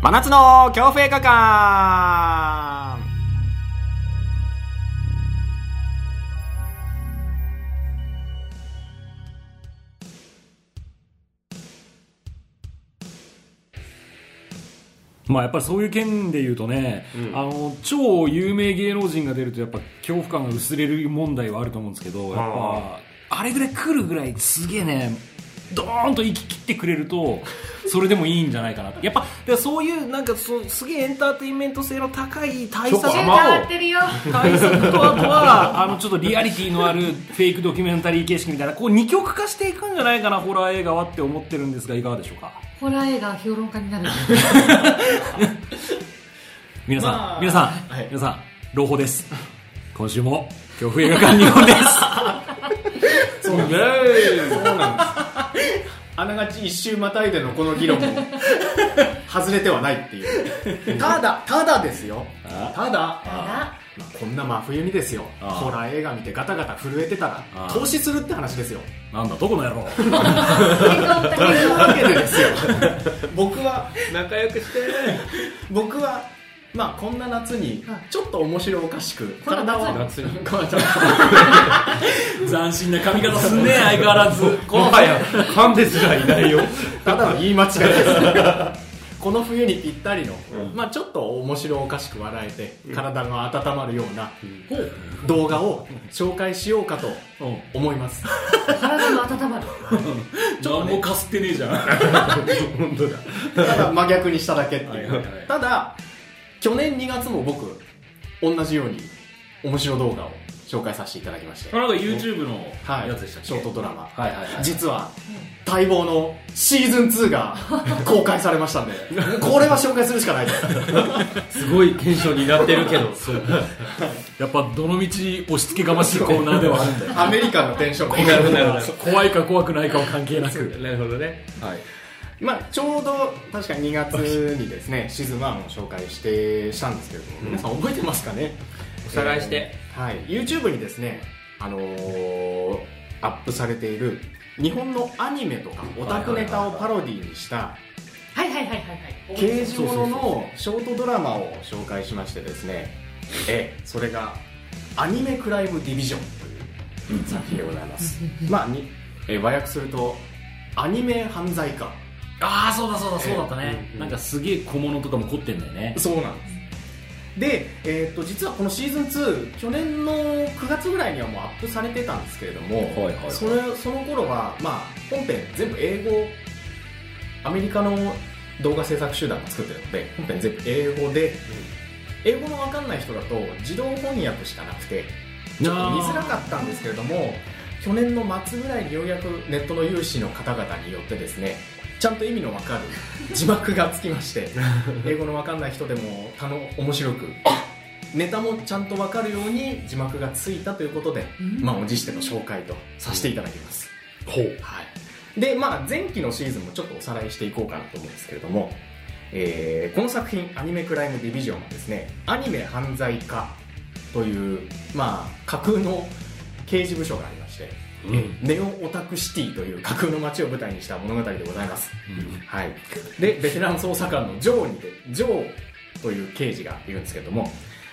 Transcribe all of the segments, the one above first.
真夏の恐怖映画館。まあやっぱりそういう件で言うとね、あの超有名芸能人が出るとやっぱ恐怖感が薄れる問題はあると思うんですけどやっぱあれぐらい来るぐらいすげえねドーンと息切ってくれるとそれでもいいんじゃないかなと。やっぱでそういうなんかそうすげえエンターテインメント性の高い対策中ちょっと甘華合ってるよ対策とあとは あのちょっとリアリティのあるフェイクドキュメンタリー形式みたいなこう二極化していくんじゃないかなホラー映画はって思ってるんですがいかがでしょうか？ホラー映画評論家になる。皆さん、まあ皆さん、はい。皆さん朗報です。今週も恐怖映画館日本です そうなんです。そうなんですあながち一周またいでのこの議論も 外れてはないっていう。ただただですよ。ただ。ただ。まあ、こんな真冬にですよ。ああ。ホラー映画見てガタガタ震えてたらああ。投資するって話ですよ。なんだどこの野郎。というわけでですよ。僕は仲良くして 僕はまあこんな夏にちょっと面白おかしく体を。夏にこんな夏 斬新な髪型すんね 相変わらず。もはや いないよ。ただの言い間違いです。この冬にぴったりの、まあちょっと面白おかしく笑えて、体が温まるような、動画を紹介しようかと思います、体が温まる。何もかすってねえじゃん。本当だ。ただ真逆にしただけっていう、はいはいはい。ただ去年2月も僕同じように面白動画を紹介させていただきまして、なんか YouTube のはい。やつでしたっけ、ショートドラマ、はいはいはい。実は待望のシーズン2が公開されましたんでこれは紹介するしかないとす。ごいテンションになってるけど。やっぱどの道押し付けがましいコーナーではあるんだよ。アメリカンのテンション怖いか怖くないかは関係なく。なるほどね。はいまあ、ちょうど確か2月にですねシーズン1を紹介してしたんですけれども、皆さん覚えてますかね？おさらいして。えーはい、YouTube にですね、あのーアップされている日本のアニメとかオタクネタをパロディにしたはいはいはいはいはい。刑事物のショートドラマを紹介しましてですねええそれが「アニメクライムディビジョン」という作品でございます。まあに、えー和訳するとアニメ犯罪家ああそうだそうだそうだったね、うんうんなんかすげえ小物とかも凝ってんだよね。そうなんです。で、えー、と実はこのシーズン2去年の9月ぐらいにはもうアップされてたんですけれども、はいはいはい。それその頃は、まあ、本編全部英語アメリカの動画制作集団が作ってるので本編全部英語で、英語の分かんない人だと自動翻訳しかなくてちょっと見づらかったんですけれども去年の末ぐらいにようやくネットの有志の方々によってですねちゃんと意味の分かる字幕がつきまして英語の分かんない人でもたの面白く。ネタもちゃんと分かるように字幕がついたということで、うん。まあ、おじしての紹介とさせていただきます、ほう。はい、で、まあ、前期のシーズンもちょっとおさらいしていこうかなと思うんですけれども、えーこの作品「アニメクライムディビジョン」はですねアニメ犯罪家という、まあ、架空の刑事部署がありうん。えーネオオタクシティという架空の街を舞台にした物語でございます、はい、でベテラン捜査官のジョーにでジョーという刑事がいるんですけども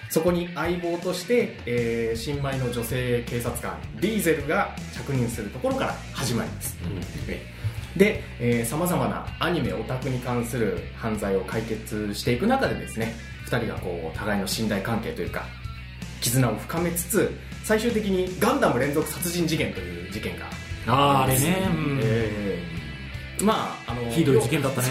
そこに相棒として、えー新米の女性警察官ディーゼルが着任するところから始まります、でさまざまなアニメオタクに関する犯罪を解決していく中でですね2人がこう互いの信頼関係というか絆を深めつつ最終的にガンダム連続殺人事件という事件が。あああれね、うん。えー。まああのひどい事件だったね。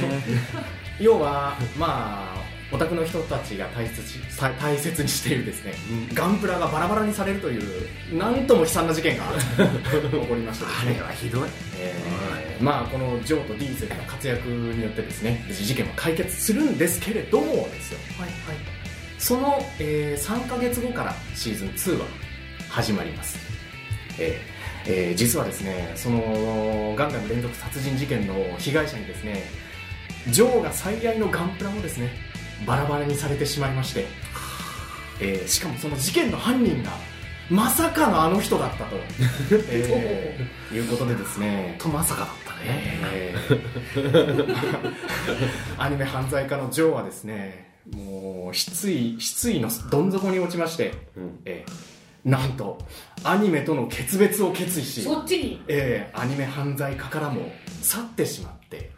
要はまあオタクの人たちが大切し大大切にしているですね、ガンプラがバラバラにされるというなんとも悲惨な事件が起こりましてですね。はひどい。えー。まあこのジョーとディーゼルの活躍によってですね事件は解決するんですけれどもですよ。はいはい。その、えー3ヶ月後からシーズン2は始まります、えーえー実はですねそのガンダム連続殺人事件の被害者にですねジョーが最愛のガンプラもですねバラバラにされてしまいまして、えーしかもその事件の犯人がまさかのあの人だったと、えーいうことでですねとまさかだったね。えー アニメ犯罪家のジョーはですねもう失意失意のどん底に落ちまして、えーなんとアニメとの決別を決意しそっちに？えーアニメ犯罪家からも去ってしまって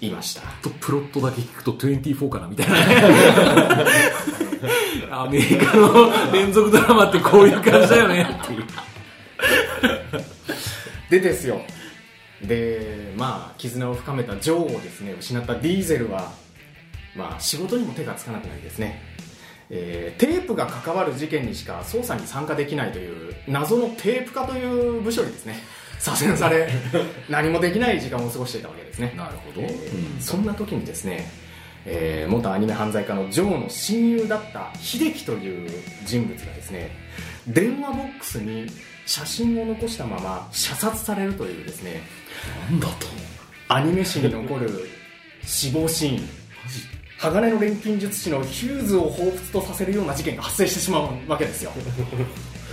いました。とプロットだけ聞くと24かなみたいな。ね アメリカの連続ドラマってこういう感じだよね。っていうでですよ。でまあ絆を深めたジョーをですね失ったディーゼルはまあ仕事にも手がつかなくなりですね、えーテープが関わる事件にしか捜査に参加できないという謎のテープ化という部署にですね 左遷され何もできない時間を過ごしていたわけですね。なるほど、えーそんな時にですね、えー元アニメ犯罪家のジョーの親友だった秀樹という人物がですね電話ボックスに写真を残したまま射殺されるというですねなんだと。アニメ史に残る死亡シーン鋼の錬金術師のヒューズを彷彿とさせるような事件が発生してしまうわけですよ、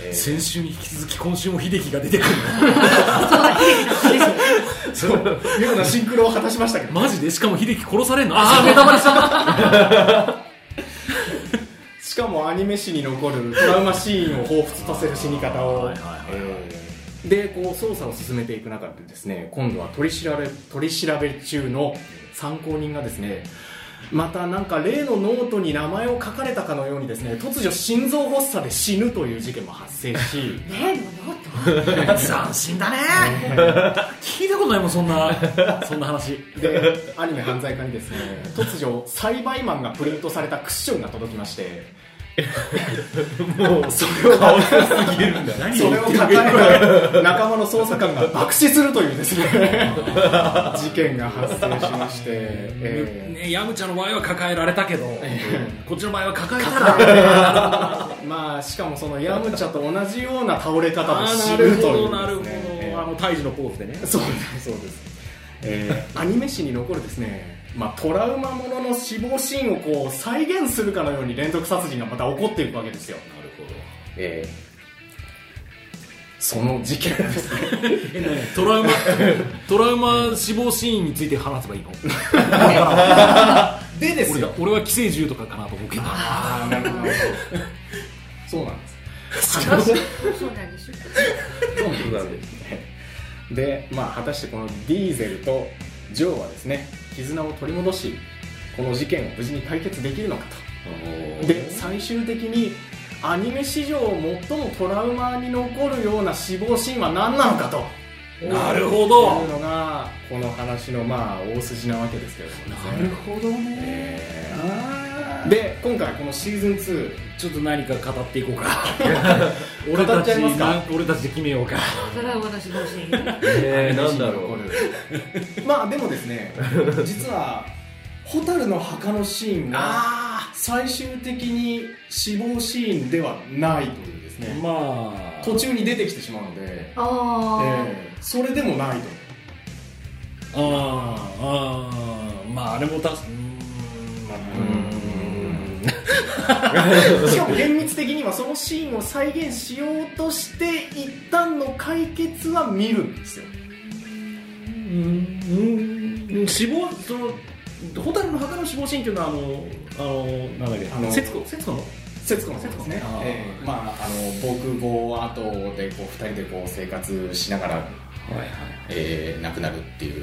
えー。先週に引き続き今週も秀樹が出てくる。そう。ようなシンクロを果たしましたけど。のマジで？しかも秀樹殺されんの？ああネタバレした しかもアニメ史に残るトラウマシーンを彷彿とさせる死に方を。でこう捜査を進めていく中でですね今度は取り調べ取り調べ中の参考人がですねまたなんか例のノートに名前を書かれたかのようにですね突如心臓発作で死ぬという事件も発生しねえもうノート？斬新だね。聞いたことないもんそんなそんな話。でアニメ犯罪家にですね突如栽培マンがプリントされたクッションが届きましてもうそれをすぎるんだ。それを抱えた仲間の捜査官が爆死するというですね。事件が発生しまして、えね、ヤムチャの場合は抱えられたけど、こっちの場合は抱えたら。ーまあしかもそのヤムチャと同じような倒れ方あーで死なるというどなるほど、えーあの胎児のポーズでね。そうですそうです、えーアニメ史に残るですね、まあ、トラウマものの死亡シーンをこう再現するかのように連続殺人がまた起こっていくわけですよ。なるほど。えーその事件です。ねトラウマトラウマ死亡シーンについて話せばいいの？でですよ。俺俺は寄生獣とかかなと思うけど。ああなるほど。そうなんです。そうなんでしょそうなんです。でまあ果たしてこのディーゼルとジョーはですね絆を取り戻しこの事件を無事に解決できるのかと。で最終的にアニメ史上最もトラウマに残るような死亡シーンは何なのかと。なるほいうどのがこの話のまあ大筋なわけですけれどもね。ほどね。えーで今回このシーズン2ちょっと何か語っていこうか。語っち俺たちで決めようか。それは私のシーンえー、なんだろう。まあでもですね実は蛍の墓のシーンが最終的に死亡シーンではないというですね、まあ。途中に出てきてしまうので、ああ、えーそれでもないと。あーあー。まああれもたうーんまあ しかも厳密的にはそのシーンを再現しようとして一旦の解決は見るんですよ。うんうん。死亡その蛍の墓の死亡シーンっていうのはあのあのなんだっけ？あの節子？節子の？節子の節子ですね。あー。えーまああの防空壕跡でこう2人でこう生活しながら、はいはい。えー亡くなるっていう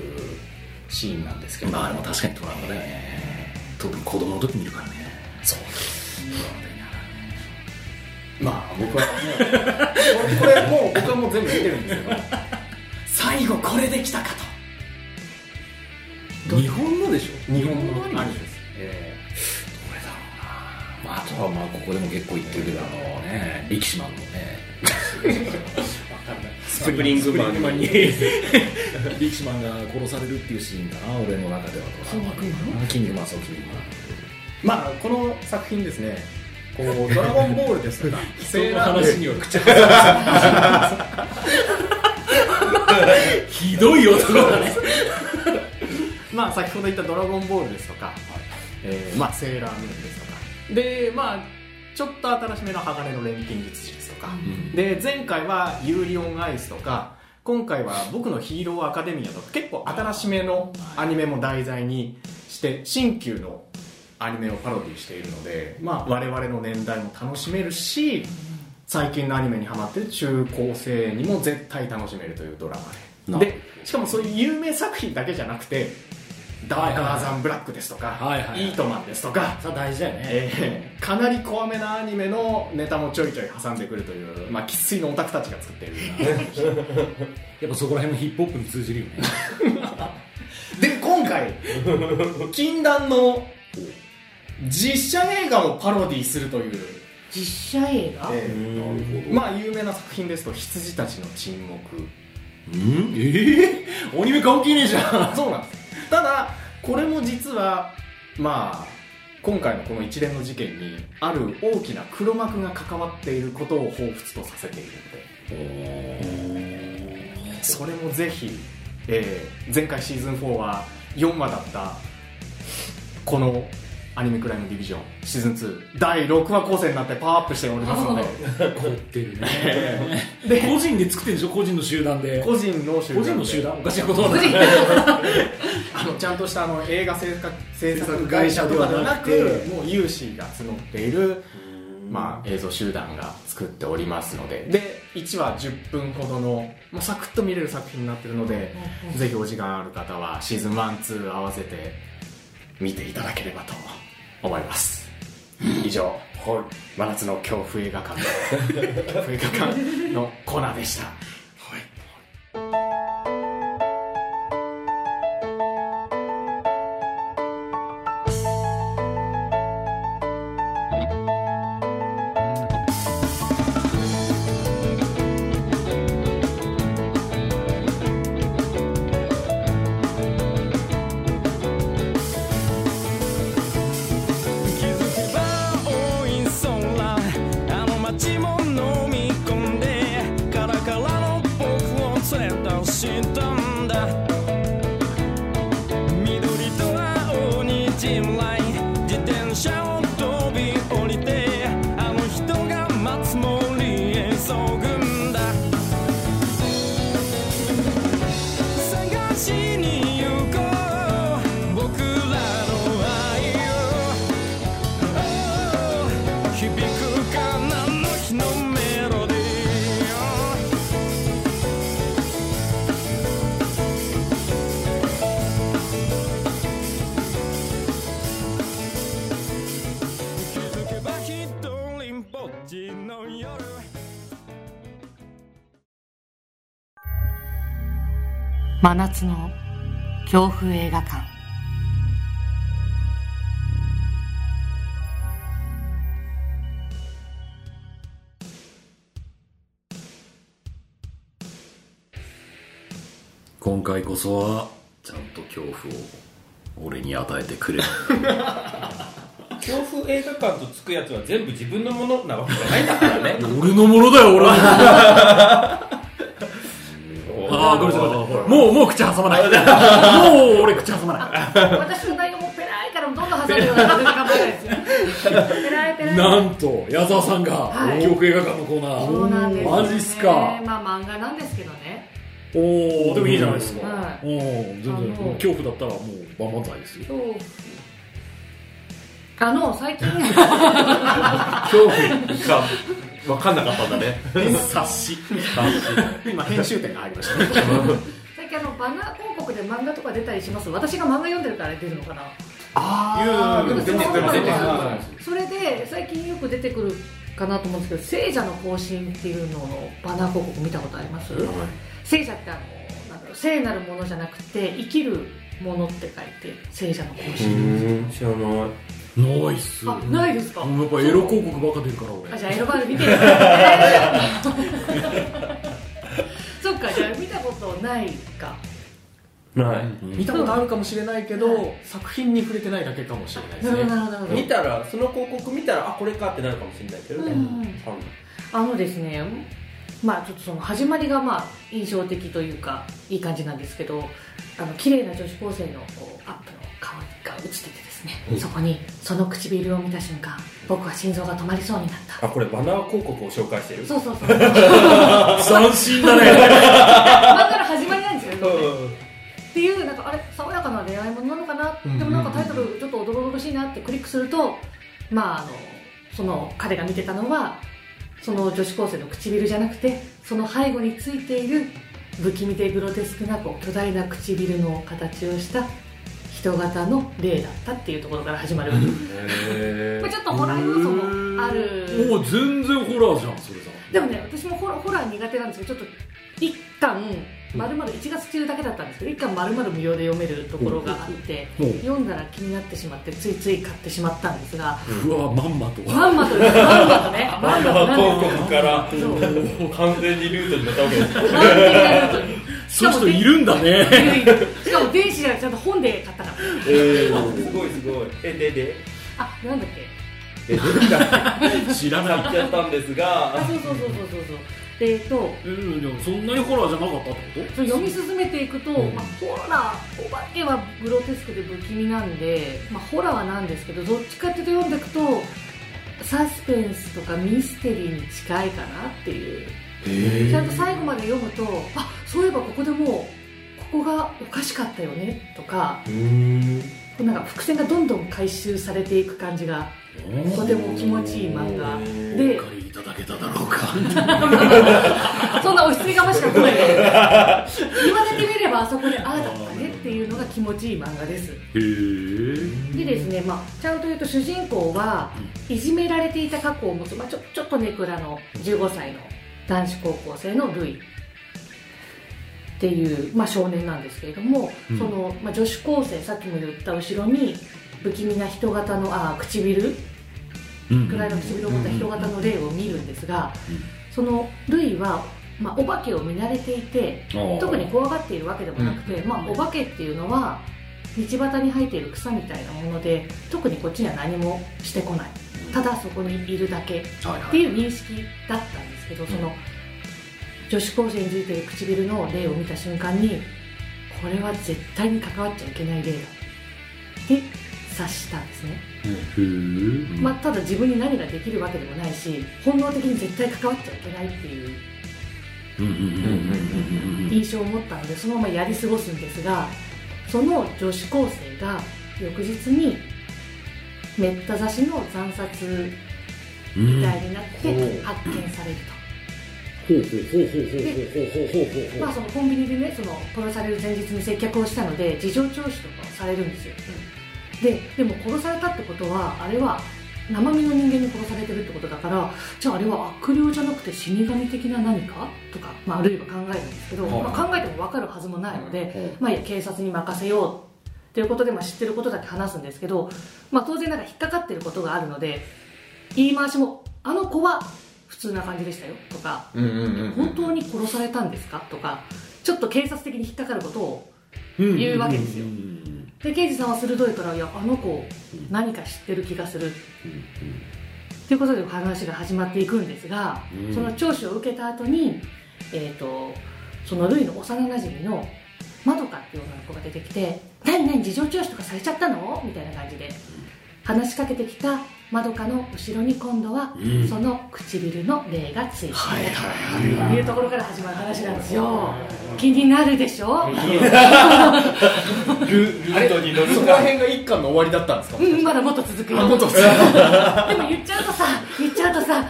シーンなんですけど。まあでも確かにトラウマだよね。特に子供の時見るからねそうまあ僕はもうこれもう僕はもう全部見てるんですけど最後これできたか日本のでしょ？と日本のアニメです、えどれだろうな、まあ、あとはまあここでも結構言ってるけどあのね。力士マンのね。ー、わかんない。スプリングマンに。に。力士マンが殺されるっていうシーンかな俺の中では。筋肉マン筋肉マンそう筋肉マンまあこの作品ですね。こうドラゴンボールですとか その話には口ひどい男だねまあ先ほど言ったドラゴンボールですとか、えーまあセーラームーンですとか。でまあちょっと新しめの鋼の錬金術師ですとか、で前回はユーリオンアイスとか今回は僕のヒーローアカデミアとか結構新しめのアニメも題材にして新旧のアニメをパロディしているので、まあ、我々の年代も楽しめるし最近のアニメにハマってる中高生にも絶対楽しめるというドラマで。でしかもそういう有名作品だけじゃなくて「ダーカーザンブラック」ですとかはいはいはい。イートマン」ですとか大事だよね。えーかなり怖めなアニメのネタもちょいちょい挟んでくるという、まあ、生粋のオタクたちが作っている やっぱそこら辺もヒップホップに通じるよね。な で今回禁断の実写映画をパロディするという、実写映画、えーまあ有名な作品ですと「羊たちの沈黙。うん？ええ？アニメ関係ねえじゃん」そうなんです。ただこれも実はまあ今回のこの一連の事件にある大きな黒幕が関わっていることを彷彿とさせているので。それもぜひ、えー前回シーズン4は4話だったこのアニメクライムディビジョンシーズン2第6話構成になってパワーアップしておりますので。凝ってるね。で個人で作ってるんでしょ？個人の集団で。個人の集団個人の集団？おかしいことはないあのちゃんとしたあの映画制作制作会社ではなくもう有志が募っている、まあ、映像集団が作っておりますので。で1話10分ほどのもうサクッと見れる作品になっているので、ぜひお時間ある方はシーズン12合わせて見ていただければと思います。以上、真夏の恐怖映画館の 恐怖映画館のコーナーでした、真夏の恐怖映画館。今回こそはちゃんと恐怖を俺に与えてくれ。恐怖映画館とつくやつは全部自分のものなわけじゃないんだからね。俺のものだよ俺の もうもう口挟まない。もう俺口挟まない。私の内容もペラいからどんどん挟んでるような感じで構えないですよペライペライなんと矢沢さんがはい。恐怖映画館のコーナー、そうなんですよね。マジっすか。まあ漫画なんですけどね。おおでもいいじゃないですか、はい。全然恐怖だったらもう万々歳ですよ。あの最近。恐怖。が分かんなかったんだね。察し。今編集点が入りましたね。最近あのバナー広告で漫画とか出たりします。私が漫画読んでるから出るのかな。あいう出てそれで最近よく出てくるかなと思うんですけど聖者の行進っていうののバナー広告見たことあります、聖者ってあのなんだろう聖なるものじゃなくて生きるものって書いて聖者の行う進、知らないナイスあないですか、うんやっぱエロ広告ばっか出るから俺。あじゃあエロバ見てる。そっかじゃあ見たことないか。ない。見たことあるかもしれないけど、作品に触れてないだけかもしれないですね。なるほどなるほど。なるほど見たらその広告見たらあこれかってなるかもしれないけどね、あのですねまあちょっとその始まりがまあ印象的というかいい感じなんですけどあの綺麗な女子高生のこうアップの顔が映っててですね、そこにその唇を見た瞬間僕は心臓が止まりそうになった。あこれバナー広告を紹介してる？そうそうそう。斬新だね。漫画の始まりなんですよねうんっていうなんかあれ爽やかな恋愛ものなのかな、うんでもなんかタイトルちょっとおどろおどろしいなってクリックするとまああのその彼が見てたのはその女子高生の唇じゃなくてその背後についている不気味でグロテスクなこう巨大な唇の形をした人型の霊だったっていうところから始まる、まあ、ちょっとホラー要素もある。もう全然ホラーじゃんそれさ。でもね私もホラホラー苦手なんですけどちょっと一巻まるまる1月中だけだったんですけど一巻まるまる無料で読めるところがあって読んだら気になってしまってついつい買ってしまったんですがうわまんまとまんまとまんまとねまバんまとから。そう。完全にルートに乗ったわけです。完璧なルートにそういう人いるんだね。しかも電子じゃなくてちゃんと本で買ったから。すごいすごい。えでで。あなんだっけ？えでだ？知らない。買ったんですが。あそうそうそうそうそう。そうでとうんでもそんなにホラーじゃなかったってこと？そう読み進めていくと、まあ、ホラーお化けはグロテスクで不気味なんで、まあ、ホラーはなんですけどどっちかっていうと読んでいくとサスペンスとかミステリーに近いかなっていうちゃんと最後まで読むとあそういえばここでもうここがおかしかったよねとかうん。なんか伏線がどんどん回収されていく感じがとても気持ちいい漫画。でお借りいただけただろうか。そんな押し付けがましか来ないけど言われてみればあそこでああだったねっていうのが気持ちいい漫画です。でですね、まあ、ちゃんと言うと主人公はいじめられていた過去を持つ、まあ、ちょちょっとネクラの15歳の男子高校生のルイっていう、まあ、少年なんですけれども、うん。その、まあ、女子高生さっきも言った後ろに不気味な人型のあ唇？暗いの唇を持った人型の霊を見るんですが、そのルイは、まあ、お化けを見慣れていて特に怖がっているわけでもなくて、まあ、お化けっていうのは道端に生えている草みたいなもので特にこっちには何もしてこない。ただそこにいるだけ。っていう認識だったんですけどその女子高生についている唇の霊を見た瞬間にこれは絶対に関わっちゃいけない霊だ。って察したんですね、まあ、ただ自分に何ができるわけでもないし本能的に絶対関わっちゃいけないっていう印象を持ったのでそのままやり過ごすんですがその女子高生が翌日にめった刺しの惨殺みたいになって発見されると。でまあそのコンビニでねその殺される前日に接客をしたので事情聴取とかされるんですよ、ででも殺されたってことはあれは生身の人間に殺されてるってことだからじゃああれは悪霊じゃなくて死神的な何かとか、まあ、あるいは考えるんですけど、まあ、考えても分かるはずもないので、まあ、警察に任せようということで、まあ、知ってることだけ話すんですけど、まあ、当然なんか引っかかってることがあるので言い回しも「あの子は普通な感じでしたよ」とかうんうんうん「本当に殺されたんですか?」とかちょっと警察的に引っかかることをうん言うわけですよ。で刑事さんは鋭いから「いやあの子何か知ってる気がする」ということで話が始まっていくんですが、うん。その聴取を受けた後に、えー、とそのルイの幼なじみのまどかっていう女の子が出てきて「何何事情聴取とかされちゃったの?」みたいな感じで話しかけてきたまどかの後ろに今度は、うん。その唇の霊がついている。はいはいはいとい。うところから始まる話なんですよ。気になるでしょ？ルルートに乗るそこら辺が一巻の終わりだったんですか？うんまだもっと続くよ。あもっと でも言っちゃうとさ言っちゃうとさ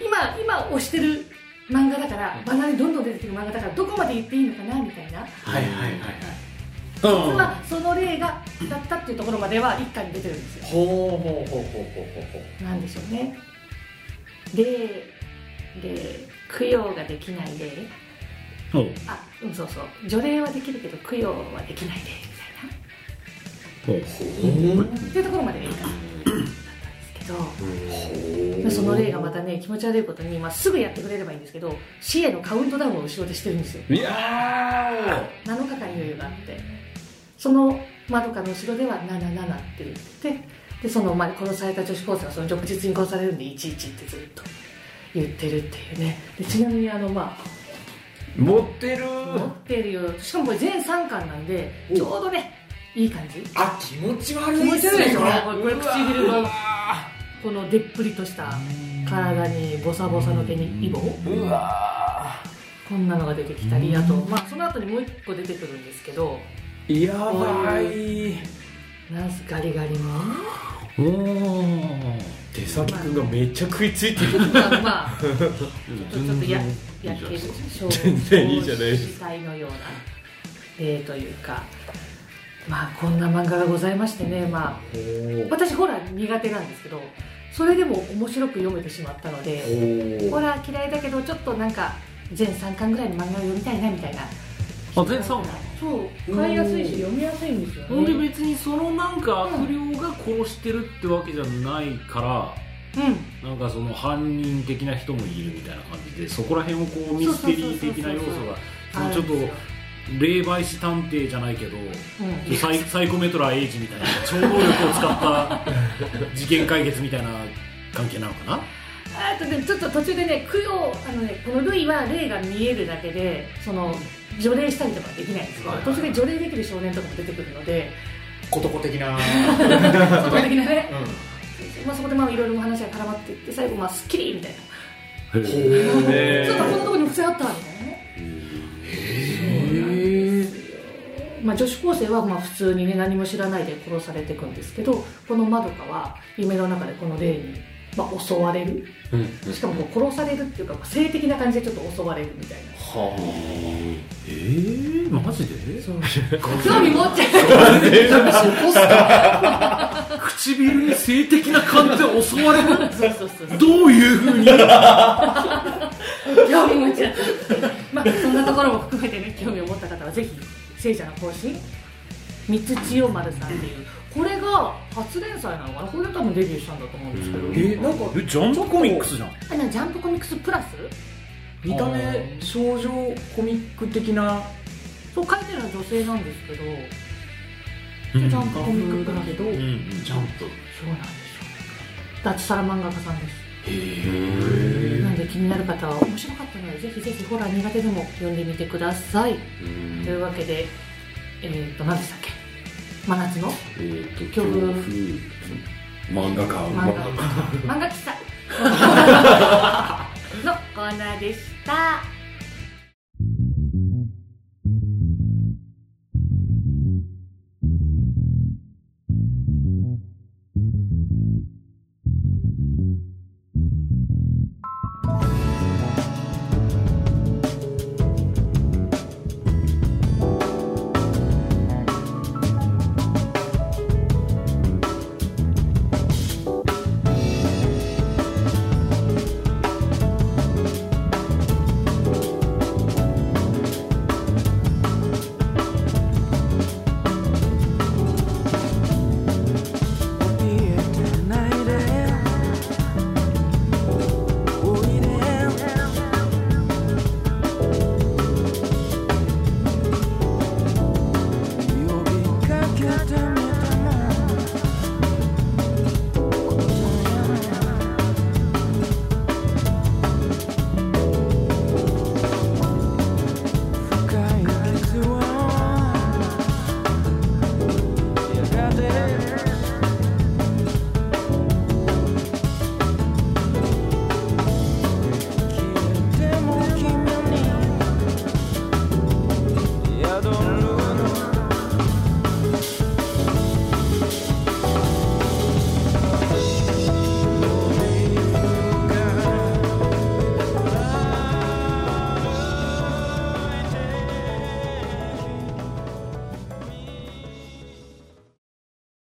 今今推してる漫画だからバナにどんどん出てくる漫画だからどこまで言っていいのかなみたいな。はいはいはいはい実はその例がだったっていうところまでは一巻に出てるんですよ。ほうほうほうほうほうほう。ほうなんでしょうね。でで供養ができない例。ほう。あうんそうそう。除霊はできるけど供養はできない例みたいな。ほう。っていうところまでがいいかなだったんですけど。でその例がまたね気持ち悪いことに、まあ、すぐやってくれればいいんですけど死へのカウントダウンを後ろでしてるんですよ。いや7日間余裕があってその窓かの後ろでは77って言ってでその、まあ、殺された女子高生はその翌日に殺されるんで11ってずっと言ってるっていうね。でちなみにあのまあー持ってる？持ってるよ。しかもこれ全3巻なんでちょうどねいい感じ。あ気持ち悪気持いっすねこれ。唇がこのでっぷりとした体にボサボサの毛にイボ。うわこんなのが出てきたりあと、まあ、その後にもう一個出てくるんですけどーやばい。ナスガリガリのおー。手先くんがめっちゃ食いついてる。まあまあ。ちょっとちょっとややける全然いいじゃないです死体のような例というかまあこんな漫画がございましてねまあ私ホラー苦手なんですけどそれでも面白く読めてしまったのでホラー嫌いだけどちょっとなんか全3巻ぐらいの漫画を読みたいなみたいなあ全3巻？そう。買いやすいし読みやすいんですよほんでね別にそのなんか悪霊が殺してるってわけじゃないから、うん。なんかその犯人的な人もいるみたいな感じでそこら辺をこうミステリー的な要素がちょっと霊媒師探偵じゃないけどうん。サイサイコメトラーエイジみたいな超能力を使った事件解決みたいな関係なのかな？あとねちょっと途中でね供養あのねこの類は霊が見えるだけでその除霊したりとかできないんですけど途中で除霊できる少年とかも出てくるので。コトコ的な。外的なね、うまあ、そこでまあいろいろ話が絡まっていって最後まあスッキリみたいな。へちょっとこんなところに伏せあったみたいなね。まあ、女子高生はまあ普通にね何も知らないで殺されていくんですけどこのまどかは夢の中でこの霊に、まあ、襲われる。しかもこう殺されるっていうか性的な感じでちょっと襲われるみたいな。えー、マジで？そう。興味持っちゃ唇に性的な感じで襲われる？うそうそうそう。どういうふうに？興味持っちゃったまあそんなところも含めてね興味を持った方はぜひ聖者の行進三つ千代丸さんっていう。これが初連載なのかな？これで多分デビューしたんだと思うんですけど。えなんかえジャンプコミックスじゃん。あなジャンプコミックスプラス？見た目少女コミック的な。そう書いてるのは女性なんですけど、ジャンプコミックだけど、うんうん。ジャンプ。そうなんですよ。脱サラ漫画家さんです。へなんで気になる方は面白かったのでぜひぜひホラー苦手でも読んでみてください。というわけでえっ、と何でしたっけ？真夏の？えっと強風漫画家漫画 漫画喫茶 のコーナーでした